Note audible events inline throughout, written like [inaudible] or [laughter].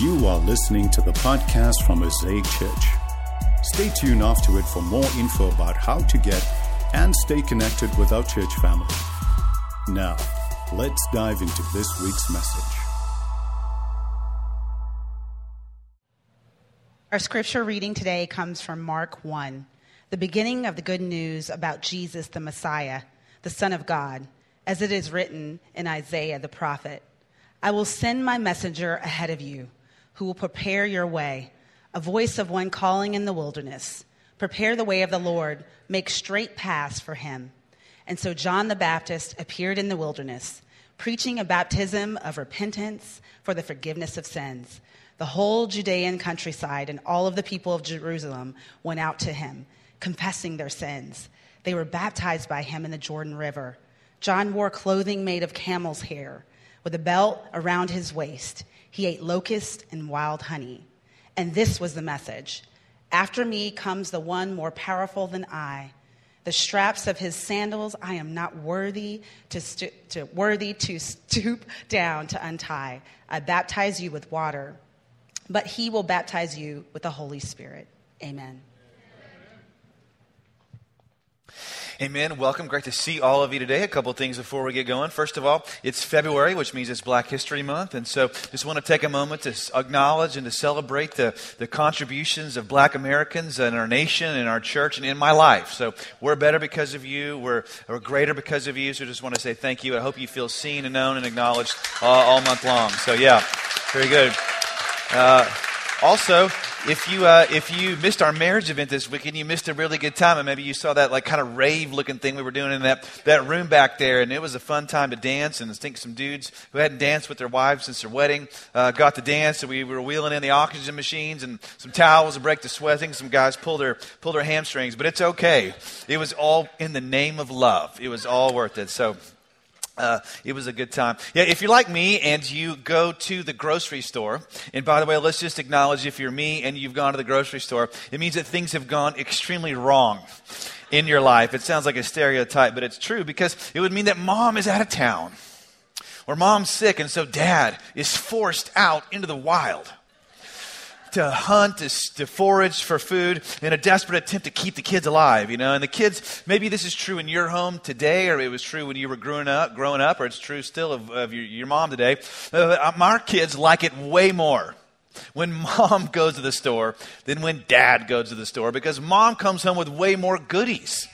You are listening to the podcast from Mosaic Church. Stay tuned after it for more info about how to get and stay connected with our church family. Now, let's dive into this week's message. Our scripture reading today comes from Mark 1, the beginning of the good news about Jesus the Messiah, the Son of God, as it is written in Isaiah the prophet. I will send my messenger ahead of you, who will prepare your way, a voice of one calling in the wilderness. Prepare the way of the Lord, make straight paths for him. And so John the Baptist appeared in the wilderness, preaching a baptism of repentance for the forgiveness of sins. The whole Judean countryside and all of the people of Jerusalem went out to him, confessing their sins. They were baptized by him in the Jordan River. John wore clothing made of camel's hair with a belt around his waist. He ate locust and wild honey. And this was the message After me comes the one more powerful than I. The straps of his sandals I am not worthy to, stu- to, worthy to stoop down to untie. I baptize you with water, but he will baptize you with the Holy Spirit. Amen. Amen. Welcome. Great to see all of you today. A couple things before we get going. First of all, it's February, which means it's Black History Month. And so just want to take a moment to acknowledge and to celebrate the, the contributions of black Americans in our nation, in our church, and in my life. So we're better because of you. We're, we're greater because of you. So just want to say thank you. I hope you feel seen and known and acknowledged uh, all month long. So yeah, very good. Uh, also, if you uh, if you missed our marriage event this weekend, you missed a really good time, and maybe you saw that like kind of rave looking thing we were doing in that that room back there, and it was a fun time to dance. And I think some dudes who hadn't danced with their wives since their wedding uh, got to dance, and we were wheeling in the oxygen machines and some towels to break the sweat. I some guys pulled their pulled their hamstrings, but it's okay. It was all in the name of love. It was all worth it. So uh, it was a good time. Yeah, if you're like me and you go to the grocery store, and by the way, let's just acknowledge if you're me and you've gone to the grocery store, it means that things have gone extremely wrong in your life. It sounds like a stereotype, but it's true because it would mean that mom is out of town, or mom's sick, and so dad is forced out into the wild to hunt, to, to forage for food in a desperate attempt to keep the kids alive, you know. And the kids, maybe this is true in your home today, or it was true when you were growing up, growing up or it's true still of, of your, your mom today. Uh, our kids like it way more when [laughs] mom goes to the store than when dad goes to the store because mom comes home with way more goodies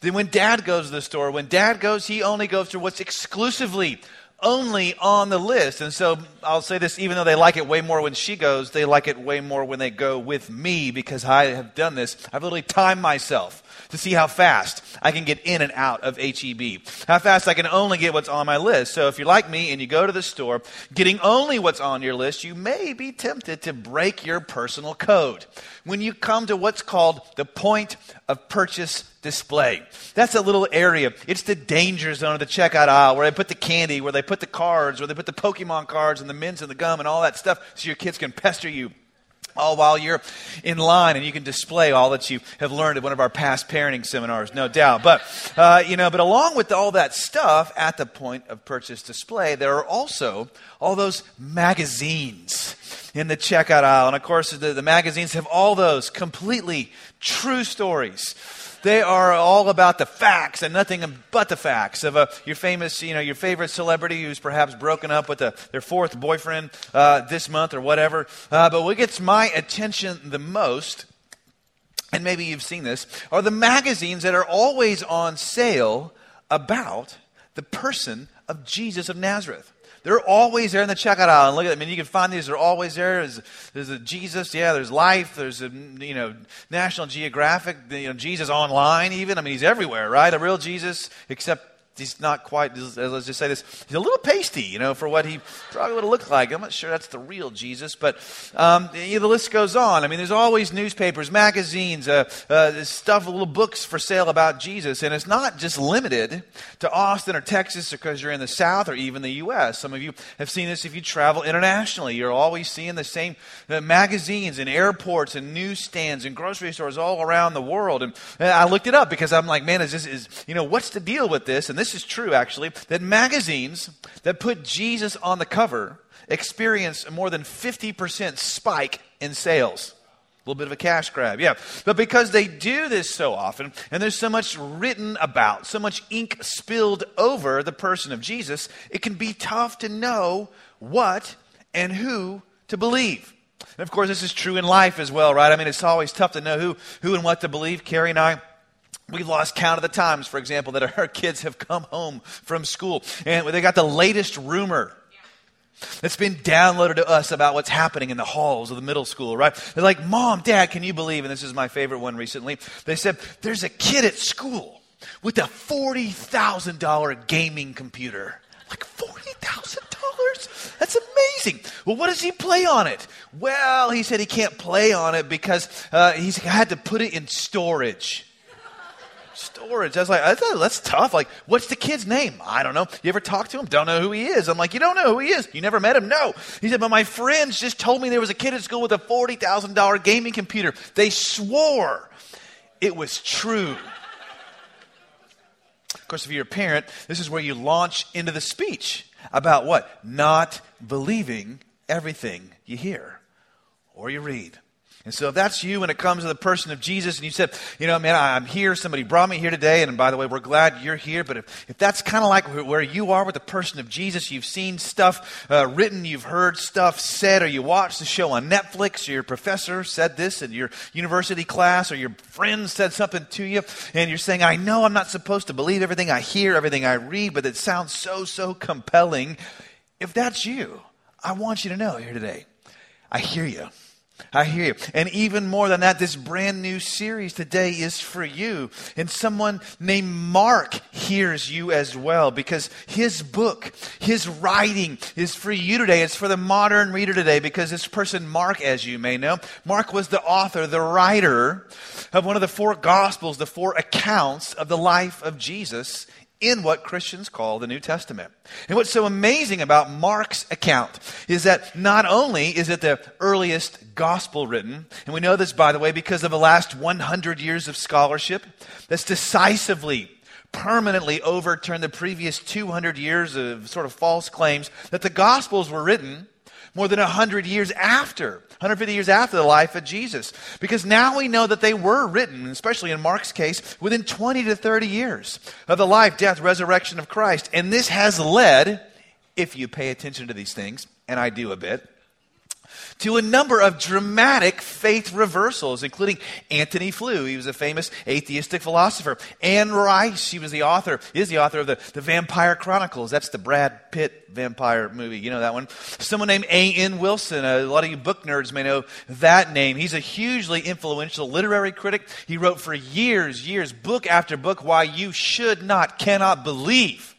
than when dad goes to the store. When dad goes, he only goes to what's exclusively only on the list. And so I'll say this even though they like it way more when she goes, they like it way more when they go with me because I have done this. I've literally timed myself to see how fast I can get in and out of HEB, how fast I can only get what's on my list. So if you're like me and you go to the store getting only what's on your list, you may be tempted to break your personal code when you come to what's called the point of purchase display. That's a little area. It's the danger zone of the checkout aisle where they put the candy, where they put the cards, where they put the Pokemon cards and the mints and the gum and all that stuff so your kids can pester you all while you're in line and you can display all that you have learned at one of our past parenting seminars no doubt but uh, you know but along with all that stuff at the point of purchase display there are also all those magazines in the checkout aisle and of course the, the magazines have all those completely true stories they are all about the facts and nothing but the facts of a, your famous, you know, your favorite celebrity who's perhaps broken up with a, their fourth boyfriend uh, this month or whatever. Uh, but what gets my attention the most, and maybe you've seen this, are the magazines that are always on sale about the person of Jesus of Nazareth. They're always there in the checkout aisle. And look at them. I mean, you can find these. They're always there. There's, there's a Jesus. Yeah, there's Life. There's a, you know, National Geographic. You know, Jesus online even. I mean, he's everywhere, right? A real Jesus, except he's not quite, let's just say this, he's a little pasty, you know, for what he probably would have looked like. I'm not sure that's the real Jesus, but um, the list goes on. I mean, there's always newspapers, magazines, uh, uh, stuff, little books for sale about Jesus. And it's not just limited to Austin or Texas because you're in the South or even the U.S. Some of you have seen this if you travel internationally. You're always seeing the same uh, magazines in airports and newsstands and grocery stores all around the world. And, and I looked it up because I'm like, man, is this, is, you know, what's the deal with this? And this is true actually, that magazines that put Jesus on the cover experience a more than 50% spike in sales. A little bit of a cash grab, yeah. But because they do this so often, and there's so much written about, so much ink spilled over the person of Jesus, it can be tough to know what and who to believe. And of course, this is true in life as well, right? I mean, it's always tough to know who, who and what to believe. Carrie and I, We've lost count of the times, for example, that [laughs] our kids have come home from school and they got the latest rumor that's been downloaded to us about what's happening in the halls of the middle school, right? They're like, Mom, Dad, can you believe? And this is my favorite one recently. They said, There's a kid at school with a $40,000 gaming computer. Like, $40,000? That's amazing. Well, what does he play on it? Well, he said he can't play on it because uh, he's had to put it in storage storage. I was like, that's, tough. Like, what's the kid's name? I don't know. You ever talk to him? Don't know who he is. I'm like, you don't know who he is. You never met him? No. He said, but my friends just told me there was a kid at school with a $40,000 gaming computer. They swore it was true. Of course, if you're a parent, this is where you launch into the speech about what? Not believing everything you hear or you read. And so if that's you when it comes to the person of Jesus and you said, you know, man, I'm here, somebody brought me here today, and by the way, we're glad you're here, but if, if that's kind of like where you are with the person of Jesus, you've seen stuff uh, written, you've heard stuff said, or you watched the show on Netflix, or your professor said this in your university class, or your friend said something to you, and you're saying, I know I'm not supposed to believe everything I hear, everything I read, but it sounds so, so compelling. If that's you, I want you to know here today, I hear you. I hear you. And even more than that, this brand new series today is for you. And someone named Mark hears you as well because his book, his writing is for you today. It's for the modern reader today because this person, Mark, as you may know, Mark was the author, the writer of one of the four gospels, the four accounts of the life of Jesus in what Christians call the New Testament. And what's so amazing about Mark's account is that not only is it the earliest gospel written, and we know this, by the way, because of the last 100 years of scholarship that's decisively, permanently overturned the previous 200 years of sort of false claims that the gospels were written more than 100 years after 150 years after the life of Jesus. Because now we know that they were written, especially in Mark's case, within 20 to 30 years of the life, death, resurrection of Christ. And this has led, if you pay attention to these things, and I do a bit, to a number of dramatic faith reversals, including Antony Flew. He was a famous atheistic philosopher. Anne Rice, she was the author, is the author of the, the Vampire Chronicles. That's the Brad Pitt vampire movie. You know that one. Someone named A.N. Wilson. A lot of you book nerds may know that name. He's a hugely influential literary critic. He wrote for years, years, book after book, why you should not, cannot believe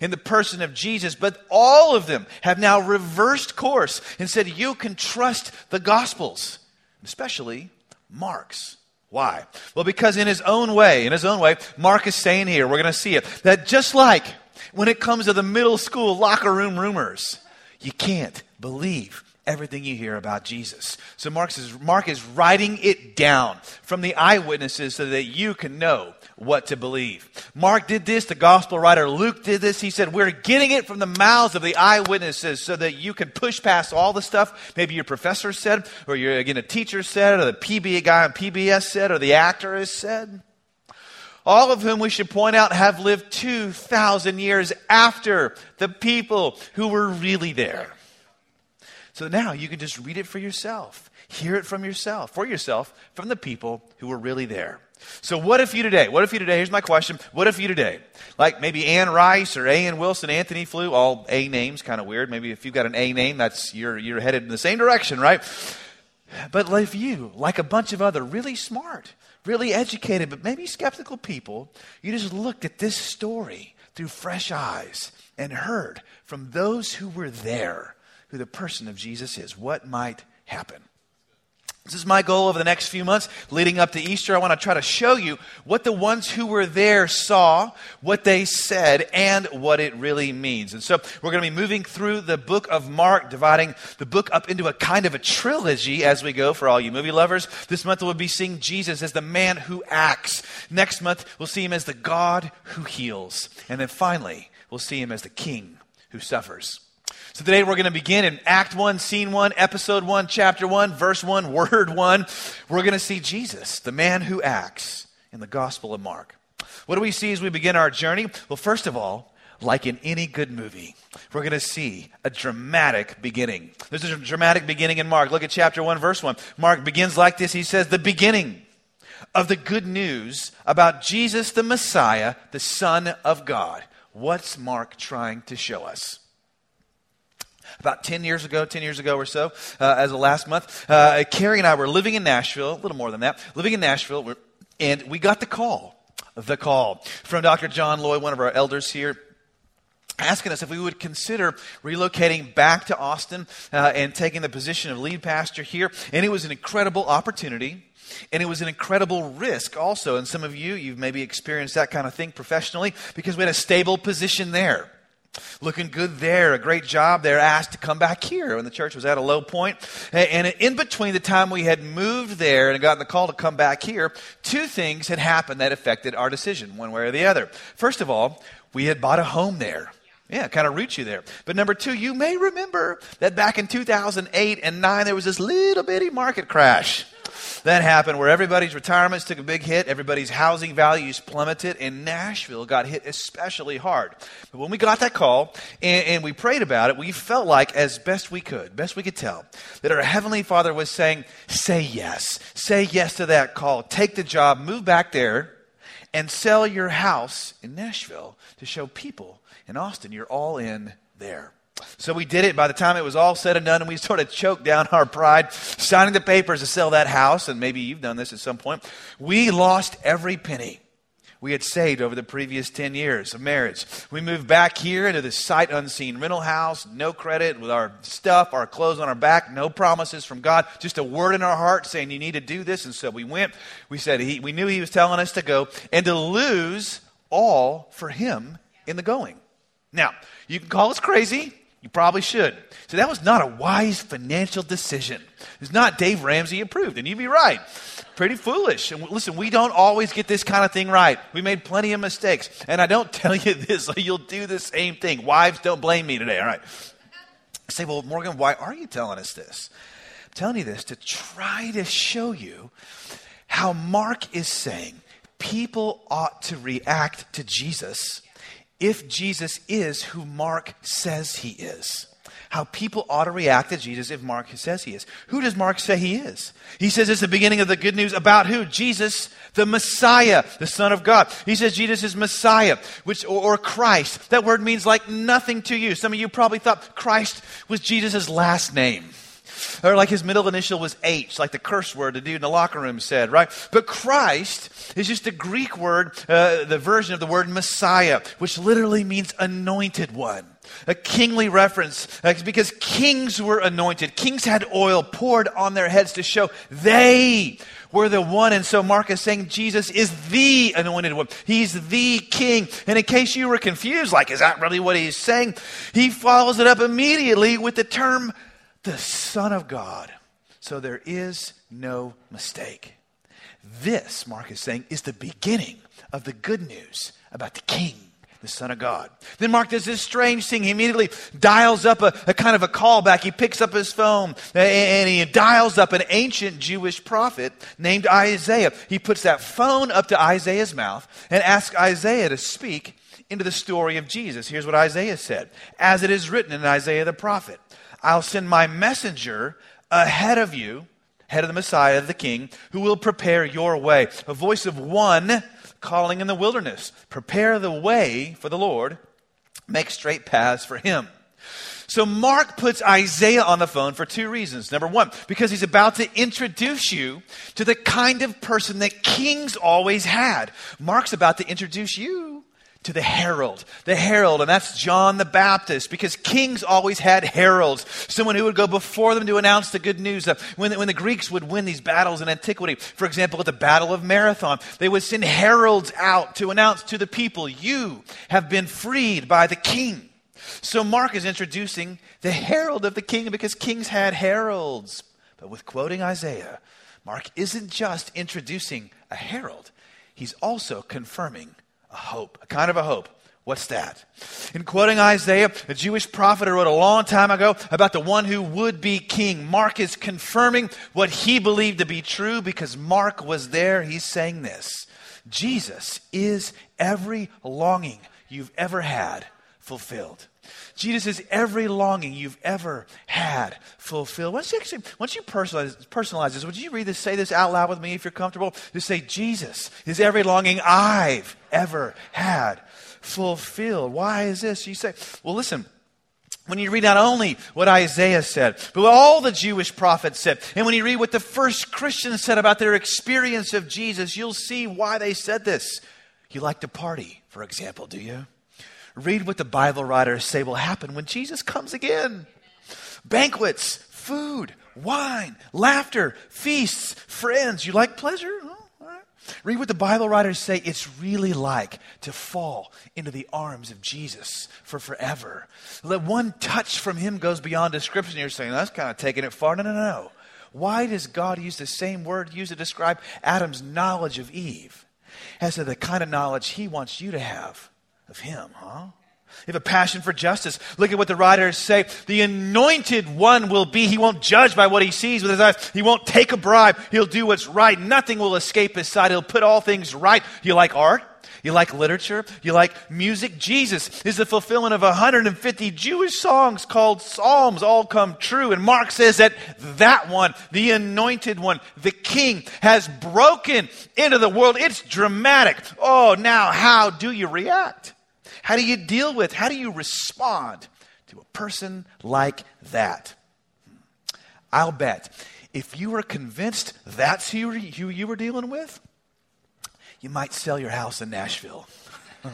in the person of Jesus, but all of them have now reversed course and said you can trust the Gospels, especially Mark's. Why? Well, because in his own way, in his own way, Mark is saying here, we're going to see it, that just like when it comes to the middle school locker room rumors, you can't believe everything you hear about Jesus. So Mark is, Mark is writing it down from the eyewitnesses so that you can know what to believe. Mark did this, the gospel writer Luke did this. He said, We're getting it from the mouths of the eyewitnesses so that you can push past all the stuff maybe your professor said, or your, again, a teacher said, or the PBA guy on PBS said, or the actor has said. All of whom we should point out have lived 2,000 years after the people who were really there. So now you can just read it for yourself, hear it from yourself, for yourself, from the people who were really there. So, what if you today? What if you today? Here's my question. What if you today? Like maybe Anne Rice or A.N. Wilson, Antony Flew, all A names, kind of weird. Maybe if you've got an A name, that's you're, you're headed in the same direction, right? But if you, like a bunch of other really smart, really educated, but maybe skeptical people, you just looked at this story through fresh eyes and heard from those who were there who the person of Jesus is, what might happen? This is my goal over the next few months leading up to Easter. I want to try to show you what the ones who were there saw, what they said, and what it really means. And so we're going to be moving through the book of Mark, dividing the book up into a kind of a trilogy as we go for all you movie lovers. This month we'll be seeing Jesus as the man who acts. Next month we'll see him as the God who heals. And then finally, we'll see him as the king who suffers. So today we're going to begin in Act 1, Scene 1, Episode 1, Chapter 1, Verse 1, Word 1. We're going to see Jesus, the man who acts, in the Gospel of Mark. What do we see as we begin our journey? Well, first of all, like in any good movie, we're going to see a dramatic beginning. There's a dramatic beginning in Mark. Look at chapter 1, verse 1. Mark begins like this He says, The beginning of the good news about Jesus the Messiah, the Son of God. What's Mark trying to show us? About 10 years ago, 10 years ago or so, uh, as of last month, uh, Carrie and I were living in Nashville, a little more than that, living in Nashville, and we got the call, the call from Dr. John Lloyd, one of our elders here asking us if we would consider relocating back to Austin uh, and taking the position of lead pastor here. And it was an incredible opportunity. And it was an incredible risk also. And some of you, you've maybe experienced that kind of thing professionally because we had a stable position there. Looking good there, a great job there, asked to come back here when the church was at a low point. And in between the time we had moved there and gotten the call to come back here, two things had happened that affected our decision, one way or the other. First of all, we had bought a home there. Yeah, kind of roots you there. But number two, you may remember that back in 2008 and 9, there was this little bitty market crash that happened where everybody's retirements took a big hit, everybody's housing values plummeted, and Nashville got hit especially hard. But when we got that call and, and we prayed about it, we felt like, as best we could, best we could tell, that our Heavenly Father was saying, Say yes. Say yes to that call. Take the job, move back there, and sell your house in Nashville to show people in Austin. You're all in there. So we did it. By the time it was all said and done, and we sort of choked down our pride, signing the papers to sell that house, and maybe you've done this at some point, we lost every penny we had saved over the previous 10 years of marriage. We moved back here into this sight unseen rental house, no credit, with our stuff, our clothes on our back, no promises from God, just a word in our heart saying, You need to do this. And so we went. We said, he, We knew He was telling us to go and to lose all for Him in the going. Now, you can call us crazy. You probably should. So that was not a wise financial decision. It's not Dave Ramsey approved, and you'd be right. Pretty foolish. And listen, we don't always get this kind of thing right. We made plenty of mistakes. And I don't [laughs] tell you this, so you'll do the same thing. Wives, don't blame me today, all right? I say, well, Morgan, why are you telling us this? I'm telling you this to try to show you how Mark is saying people ought to react to Jesus if Jesus is who Mark says he is. How people ought to react to Jesus if Mark says he is. Who does Mark say he is? He says it's the beginning of the good news about who? Jesus, the Messiah, the Son of God. He says Jesus is Messiah, which or, or Christ. That word means like nothing to you. Some of you probably thought Christ was Jesus' last name. Or like his middle initial was H, like the curse word the dude in the locker room said, right? But Christ is just a Greek word, uh, the version of the word Messiah, which literally means anointed one. A kingly reference uh, because kings were anointed. Kings had oil poured on their heads to show they were the one. And so Mark is saying Jesus is the anointed one. He's the king. And in case you were confused, like, is that really what he's saying? He follows it up immediately with the term the Son of God. So there is no mistake. This, Mark is saying, is the beginning of the good news about the King, the Son of God. Then Mark does this strange thing. He immediately dials up a, a kind of a callback. He picks up his phone and he dials up an ancient Jewish prophet named Isaiah. He puts that phone up to Isaiah's mouth and asks Isaiah to speak into the story of Jesus. Here's what Isaiah said As it is written in Isaiah the prophet, I'll send my messenger ahead of you, head of the Messiah, the King, who will prepare your way. A voice of one calling in the wilderness. Prepare the way for the Lord, make straight paths for him. So Mark puts Isaiah on the phone for two reasons. Number one, because he's about to introduce you to the kind of person that kings always had. Mark's about to introduce you to the herald. The herald, and that's John the Baptist, because kings always had heralds, someone who would go before them to announce the good news. Uh, when the, when the Greeks would win these battles in antiquity, for example, at the Battle of Marathon, they would send heralds out to announce to the people, You have been freed by the king. So Mark is introducing the herald of the king because kings had heralds. But with quoting Isaiah, Mark isn't just introducing a herald, he's also confirming a hope, a kind of a hope. What's that? In quoting Isaiah, a Jewish prophet who wrote a long time ago about the one who would be king, Mark is confirming what he believed to be true because Mark was there. He's saying this Jesus is every longing you've ever had fulfilled. Jesus is every longing you've ever had fulfilled. Once you, actually, once you personalize, personalize this, would you read this, say this out loud with me if you're comfortable? Just say, Jesus is every longing I've ever had fulfilled. Why is this? You say, well, listen. When you read not only what Isaiah said, but what all the Jewish prophets said, and when you read what the first Christians said about their experience of Jesus, you'll see why they said this. You like to party, for example, do you? Read what the Bible writers say will happen when Jesus comes again banquets, food, wine, laughter, feasts, friends. You like pleasure? Read what the Bible writers say it's really like to fall into the arms of Jesus for forever. Let one touch from him goes beyond description. You're saying, that's kind of taking it far. No, no, no. Why does God use the same word used to describe Adam's knowledge of Eve as to the kind of knowledge he wants you to have of him, huh? You have a passion for justice. Look at what the writers say. The anointed one will be. He won't judge by what he sees with his eyes. He won't take a bribe. He'll do what's right. Nothing will escape his sight. He'll put all things right. You like art? You like literature? You like music? Jesus is the fulfillment of 150 Jewish songs called Psalms, all come true. And Mark says that that one, the anointed one, the king, has broken into the world. It's dramatic. Oh, now how do you react? How do you deal with, how do you respond to a person like that? I'll bet if you were convinced that's who you were dealing with, you might sell your house in Nashville. [laughs]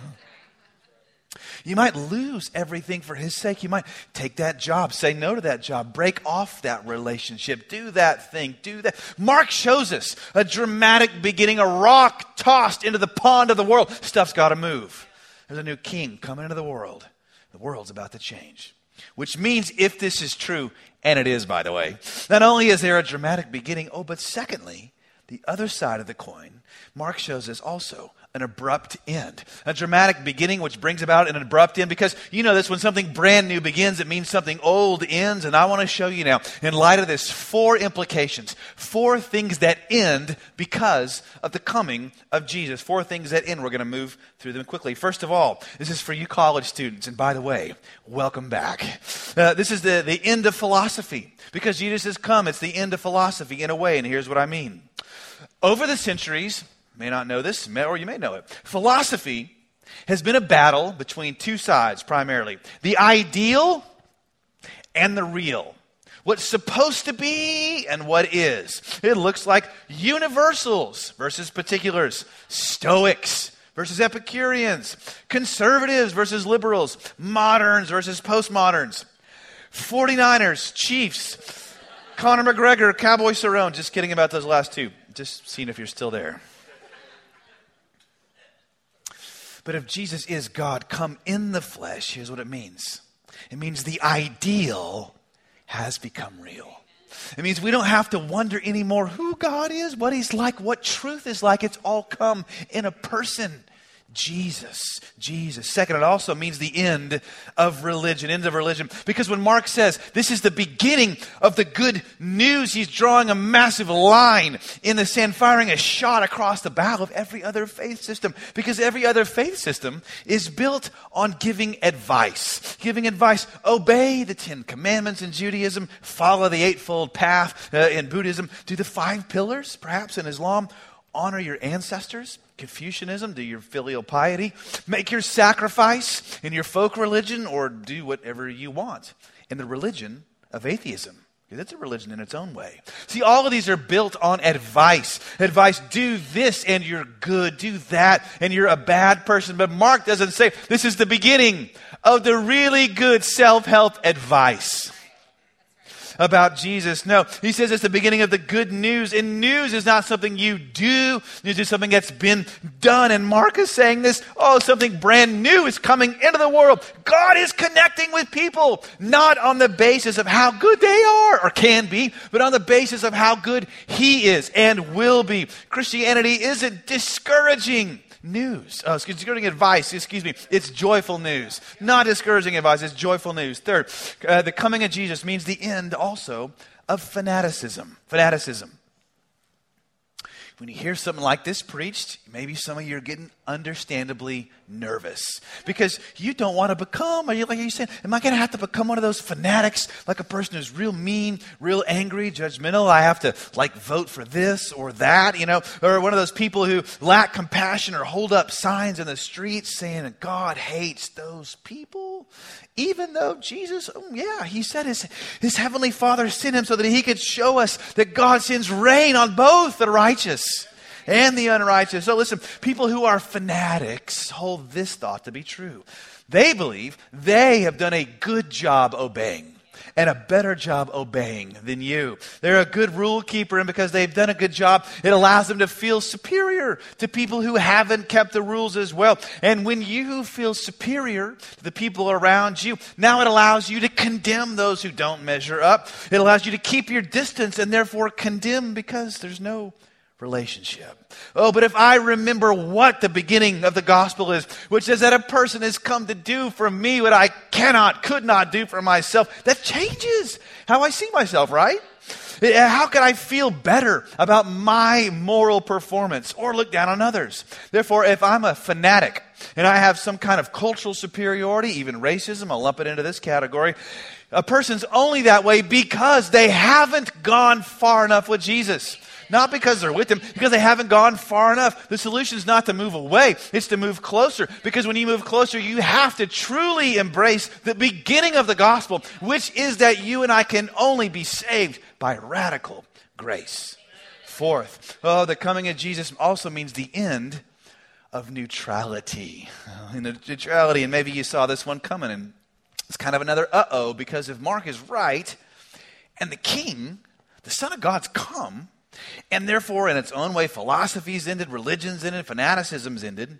You might lose everything for his sake. You might take that job, say no to that job, break off that relationship, do that thing, do that. Mark shows us a dramatic beginning, a rock tossed into the pond of the world. Stuff's got to move. There's a new king coming into the world. The world's about to change. Which means, if this is true, and it is, by the way, not only is there a dramatic beginning, oh, but secondly, the other side of the coin, Mark shows us also an abrupt end. A dramatic beginning which brings about an abrupt end because you know this when something brand new begins, it means something old ends. And I want to show you now, in light of this, four implications, four things that end because of the coming of Jesus. Four things that end. We're going to move through them quickly. First of all, this is for you college students. And by the way, welcome back. Uh, this is the, the end of philosophy because Jesus has come. It's the end of philosophy in a way. And here's what I mean. Over the centuries, may not know this, or you may know it. Philosophy has been a battle between two sides primarily the ideal and the real. What's supposed to be and what is. It looks like universals versus particulars, Stoics versus Epicureans, conservatives versus liberals, moderns versus postmoderns, 49ers, Chiefs, Conor McGregor, Cowboy Cerrone. Just kidding about those last two. Just seeing if you're still there. But if Jesus is God come in the flesh, here's what it means it means the ideal has become real. It means we don't have to wonder anymore who God is, what He's like, what truth is like. It's all come in a person. Jesus, Jesus. Second, it also means the end of religion, end of religion. Because when Mark says this is the beginning of the good news, he's drawing a massive line in the sand, firing a shot across the bow of every other faith system. Because every other faith system is built on giving advice. Giving advice, obey the Ten Commandments in Judaism, follow the Eightfold Path uh, in Buddhism, do the five pillars, perhaps in Islam, honor your ancestors Confucianism, do your filial piety, make your sacrifice in your folk religion, or do whatever you want in the religion of atheism. It's a religion in its own way. See, all of these are built on advice. Advice, do this and you're good, do that and you're a bad person. But Mark doesn't say this is the beginning of the really good self help advice about Jesus. No, he says it's the beginning of the good news. And news is not something you do, news is something that's been done. And Mark is saying this oh, something brand new is coming into the world. God is connecting with people, not on the basis of how good they are or can be, but on the basis of how good he is and will be. Christianity isn't discouraging news. Oh, discouraging advice, excuse me. It's joyful news. Not discouraging advice, it's joyful news. Third, uh, the coming of Jesus means the end also of fanaticism. Fanaticism. When you hear something like this preached, maybe some of you are getting understandably nervous because you don't want to become, are you like are you saying, am I going to have to become one of those fanatics, like a person who's real mean, real angry, judgmental? I have to like vote for this or that, you know, or one of those people who lack compassion or hold up signs in the streets saying God hates those people? Even though Jesus, oh, yeah, he said his, his heavenly Father sent him so that he could show us that God sends rain on both the righteous and the unrighteous. So listen, people who are fanatics hold this thought to be true. They believe they have done a good job obeying and a better job obeying than you. They're a good rule keeper, and because they've done a good job, it allows them to feel superior to people who haven't kept the rules as well. And when you feel superior to the people around you, now it allows you to condemn those who don't measure up. It allows you to keep your distance and therefore condemn because there's no relationship. Oh, but if I remember what the beginning of the gospel is, which is that a person has come to do for me what I cannot, could not do for myself, that changes how I see myself, right? Eh, how can I feel better about my moral performance or look down on others? Therefore, if I'm a fanatic and I have some kind of cultural superiority, even racism, I'll lump it into this category. A person's only that way because they haven't gone far enough with Jesus. Not because they're with Him, because they haven't gone far enough. The solution is not to move away, it's to move closer. Because when you move closer, you have to truly embrace the beginning of the gospel, which is that you and I can only be saved by radical grace. Fourth, oh, the coming of Jesus also means the end of neutrality. [laughs] In the neutrality, and maybe you saw this one coming, and it's kind of another uh oh, because if Mark is right, and the king, the Son of God's come, and therefore, in its own way, philosophies ended, religions ended, fanaticisms ended.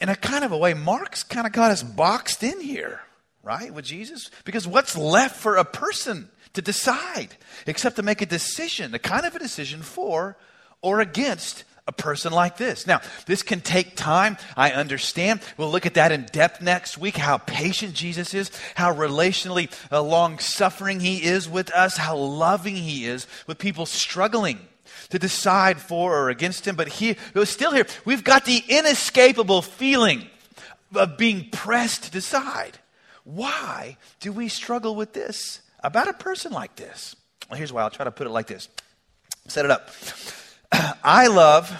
In a kind of a way, Mark's kind of got us boxed in here, right, with Jesus? Because what's left for a person to decide except to make a decision, a kind of a decision for or against a person like this. Now, this can take time. I understand. We'll look at that in depth next week how patient Jesus is, how relationally uh, long suffering he is with us, how loving he is with people struggling to decide for or against him. But he but still here, we've got the inescapable feeling of being pressed to decide. Why do we struggle with this about a person like this? Well, here's why. I'll try to put it like this. Set it up. [clears throat] I love,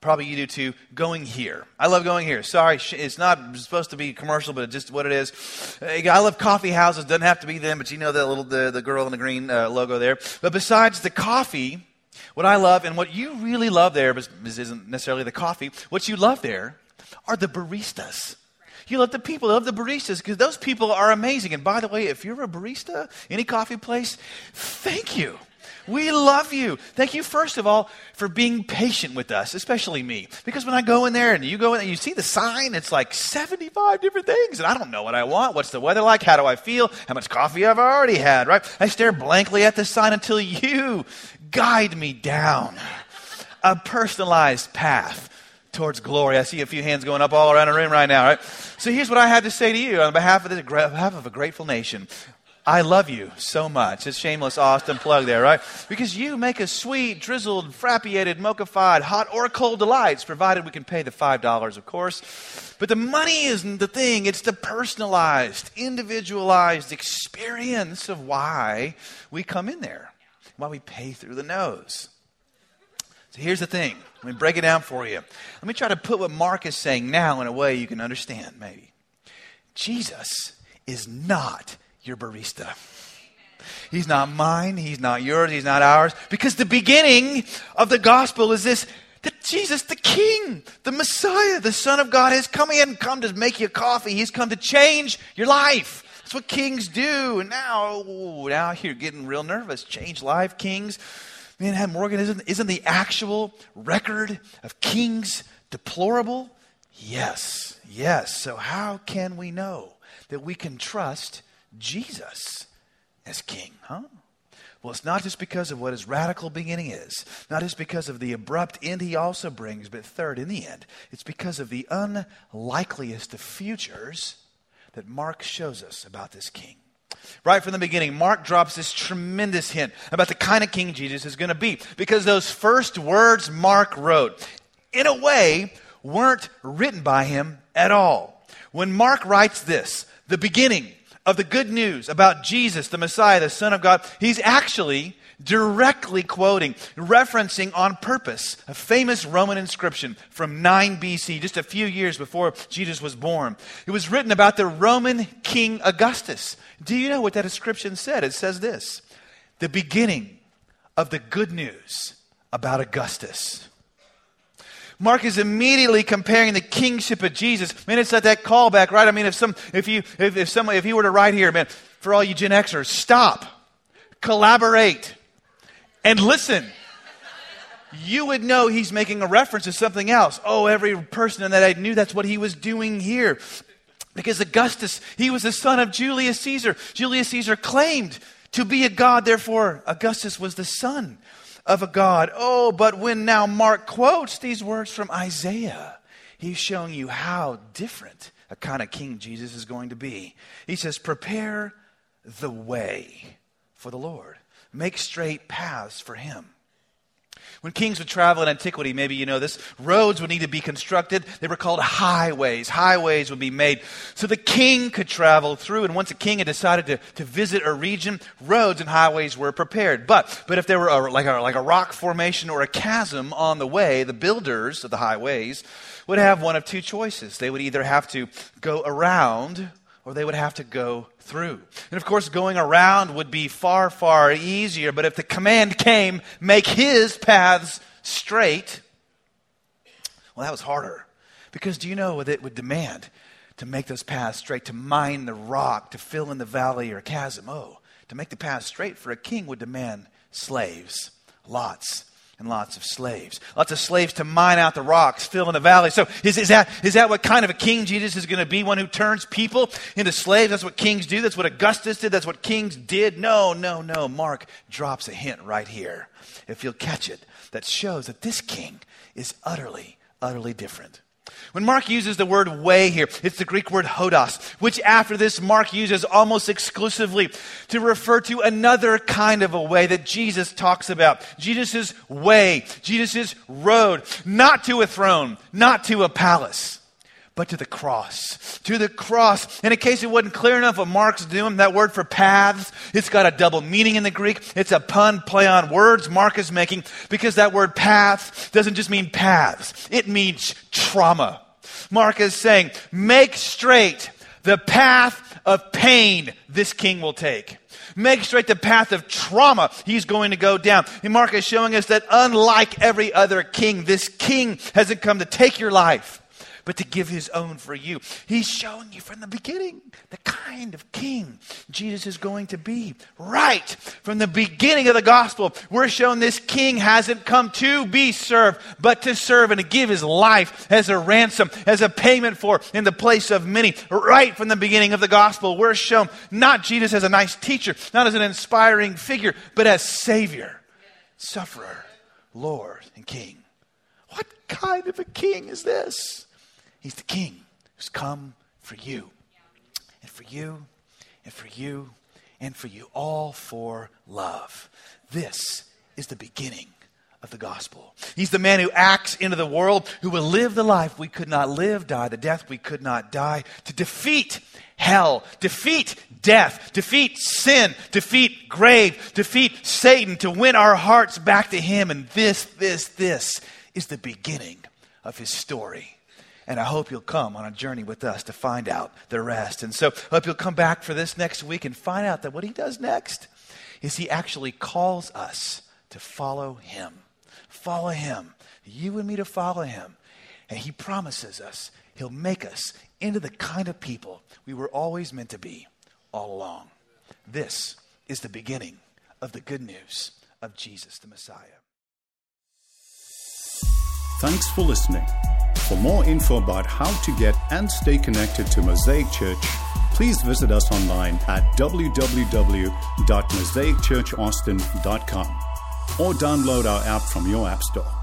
probably you do too, going here. I love going here. Sorry, it's not supposed to be commercial, but it's just what it is. I love coffee houses. Doesn't have to be them, but you know the little the, the girl in the green uh, logo there. But besides the coffee, what I love and what you really love there this isn't necessarily the coffee. What you love there are the baristas. You love the people, you love the baristas because those people are amazing. And by the way, if you're a barista, any coffee place, thank you. We love you. Thank you, first of all, for being patient with us, especially me. Because when I go in there and you go in and you see the sign, it's like 75 different things. And I don't know what I want. What's the weather like? How do I feel? How much coffee have I already had, right? I stare blankly at the sign until you guide me down a personalized path towards glory. I see a few hands going up all around the room right now, right? So here's what I had to say to you on behalf of, on behalf of a grateful nation. I love you so much. It's shameless Austin plug there, right? Because you make a sweet, drizzled, frappiated, mochified, hot or cold delights, provided we can pay the $5, of course. But the money isn't the thing, it's the personalized, individualized experience of why we come in there, why we pay through the nose. So here's the thing. Let me break it down for you. Let me try to put what Mark is saying now in a way you can understand, maybe. Jesus is not your barista. He's not mine. He's not yours. He's not ours. Because the beginning of the gospel is this that Jesus, the King, the Messiah, the Son of God, has come. He come to make you coffee. He's come to change your life. That's what kings do. And now, now you're getting real nervous. Change life, kings. Man, Morgan, isn't, isn't the actual record of kings deplorable? Yes, yes. So how can we know that we can trust Jesus as king, huh? Well, it's not just because of what his radical beginning is, not just because of the abrupt end he also brings, but third, in the end, it's because of the unlikeliest of futures that Mark shows us about this king. Right from the beginning, Mark drops this tremendous hint about the kind of king Jesus is going to be. Because those first words Mark wrote, in a way, weren't written by him at all. When Mark writes this, the beginning of the good news about Jesus, the Messiah, the Son of God, he's actually directly quoting, referencing on purpose a famous Roman inscription from 9 BC, just a few years before Jesus was born. It was written about the Roman King Augustus. Do you know what that inscription said? It says this The beginning of the good news about Augustus. Mark is immediately comparing the kingship of Jesus. Man, it's like that callback, right? I mean, if some, if you, if, if someone, if he were to write here, man, for all you Gen Xers, stop, collaborate, and listen. You would know he's making a reference to something else. Oh, every person in that I knew that's what he was doing here. Because Augustus, he was the son of Julius Caesar. Julius Caesar claimed to be a god, therefore, Augustus was the son of a God. Oh, but when now Mark quotes these words from Isaiah, he's showing you how different a kind of king Jesus is going to be. He says, Prepare the way for the Lord, make straight paths for him. When kings would travel in antiquity, maybe you know this, roads would need to be constructed. They were called highways. Highways would be made so the king could travel through. And once a king had decided to, to visit a region, roads and highways were prepared. But, but if there were a, like, a, like a rock formation or a chasm on the way, the builders of the highways would have one of two choices. They would either have to go around or they would have to go through. And of course, going around would be far, far easier, but if the command came, make his paths straight, well, that was harder. Because do you know what it would demand to make those paths straight, to mine the rock, to fill in the valley or chasm? Oh, to make the path straight for a king would demand slaves, lots and lots of slaves. Lots of slaves to mine out the rocks, fill in the valley. So is, is, that, is that what kind of a king Jesus is going to be? One who turns people into slaves? That's what kings do. That's what Augustus did. That's what kings did. No, no, no. Mark drops a hint right here. If you'll catch it, that shows that this king is utterly, utterly different. When Mark uses the word way here, it's the Greek word hodos, which after this Mark uses almost exclusively to refer to another kind of a way that Jesus talks about. Jesus' way, Jesus' road, not to a throne, not to a palace but to the cross. To the cross. And in case it wasn't clear enough what Mark's doing, that word for paths, it's got a double meaning in the Greek. It's a pun play on words Mark is making because that word path doesn't just mean paths, it means trauma. Mark is saying, make straight the path of pain this king will take. Make straight the path of trauma he's going to go down. And Mark is showing us that unlike every other king, this king hasn't come to take your life but to give his own for you. He's showing you from the beginning the kind of king Jesus is going to be. Right from the beginning of the gospel, we're shown this king hasn't come to be served, but to serve and to give his life as a ransom, as a payment for in the place of many. Right from the beginning of the gospel, we're shown not Jesus as a nice teacher, not as an inspiring figure, but as Savior, sufferer, Lord, and King. What kind of a king is this? He's the king who's come for you, and for you, and for you, and for you, all for love. This is the beginning of the gospel. He's the man who acts into the world, who will live the life we could not live, die the death we could not die, to defeat hell, defeat death, defeat sin, defeat grave, defeat Satan, to win our hearts back to him. And this, this, this is the beginning of his story. And I hope you'll come on a journey with us to find out the rest. And so I hope you'll come back for this next week and find out that what he does next is he actually calls us to follow him. Follow him. You and me to follow him. And he promises us he'll make us into the kind of people we were always meant to be all along. This is the beginning of the good news of Jesus the Messiah. Thanks for listening. For more info about how to get and stay connected to Mosaic Church, please visit us online at www.mosaicchurchaustin.com or download our app from your app store.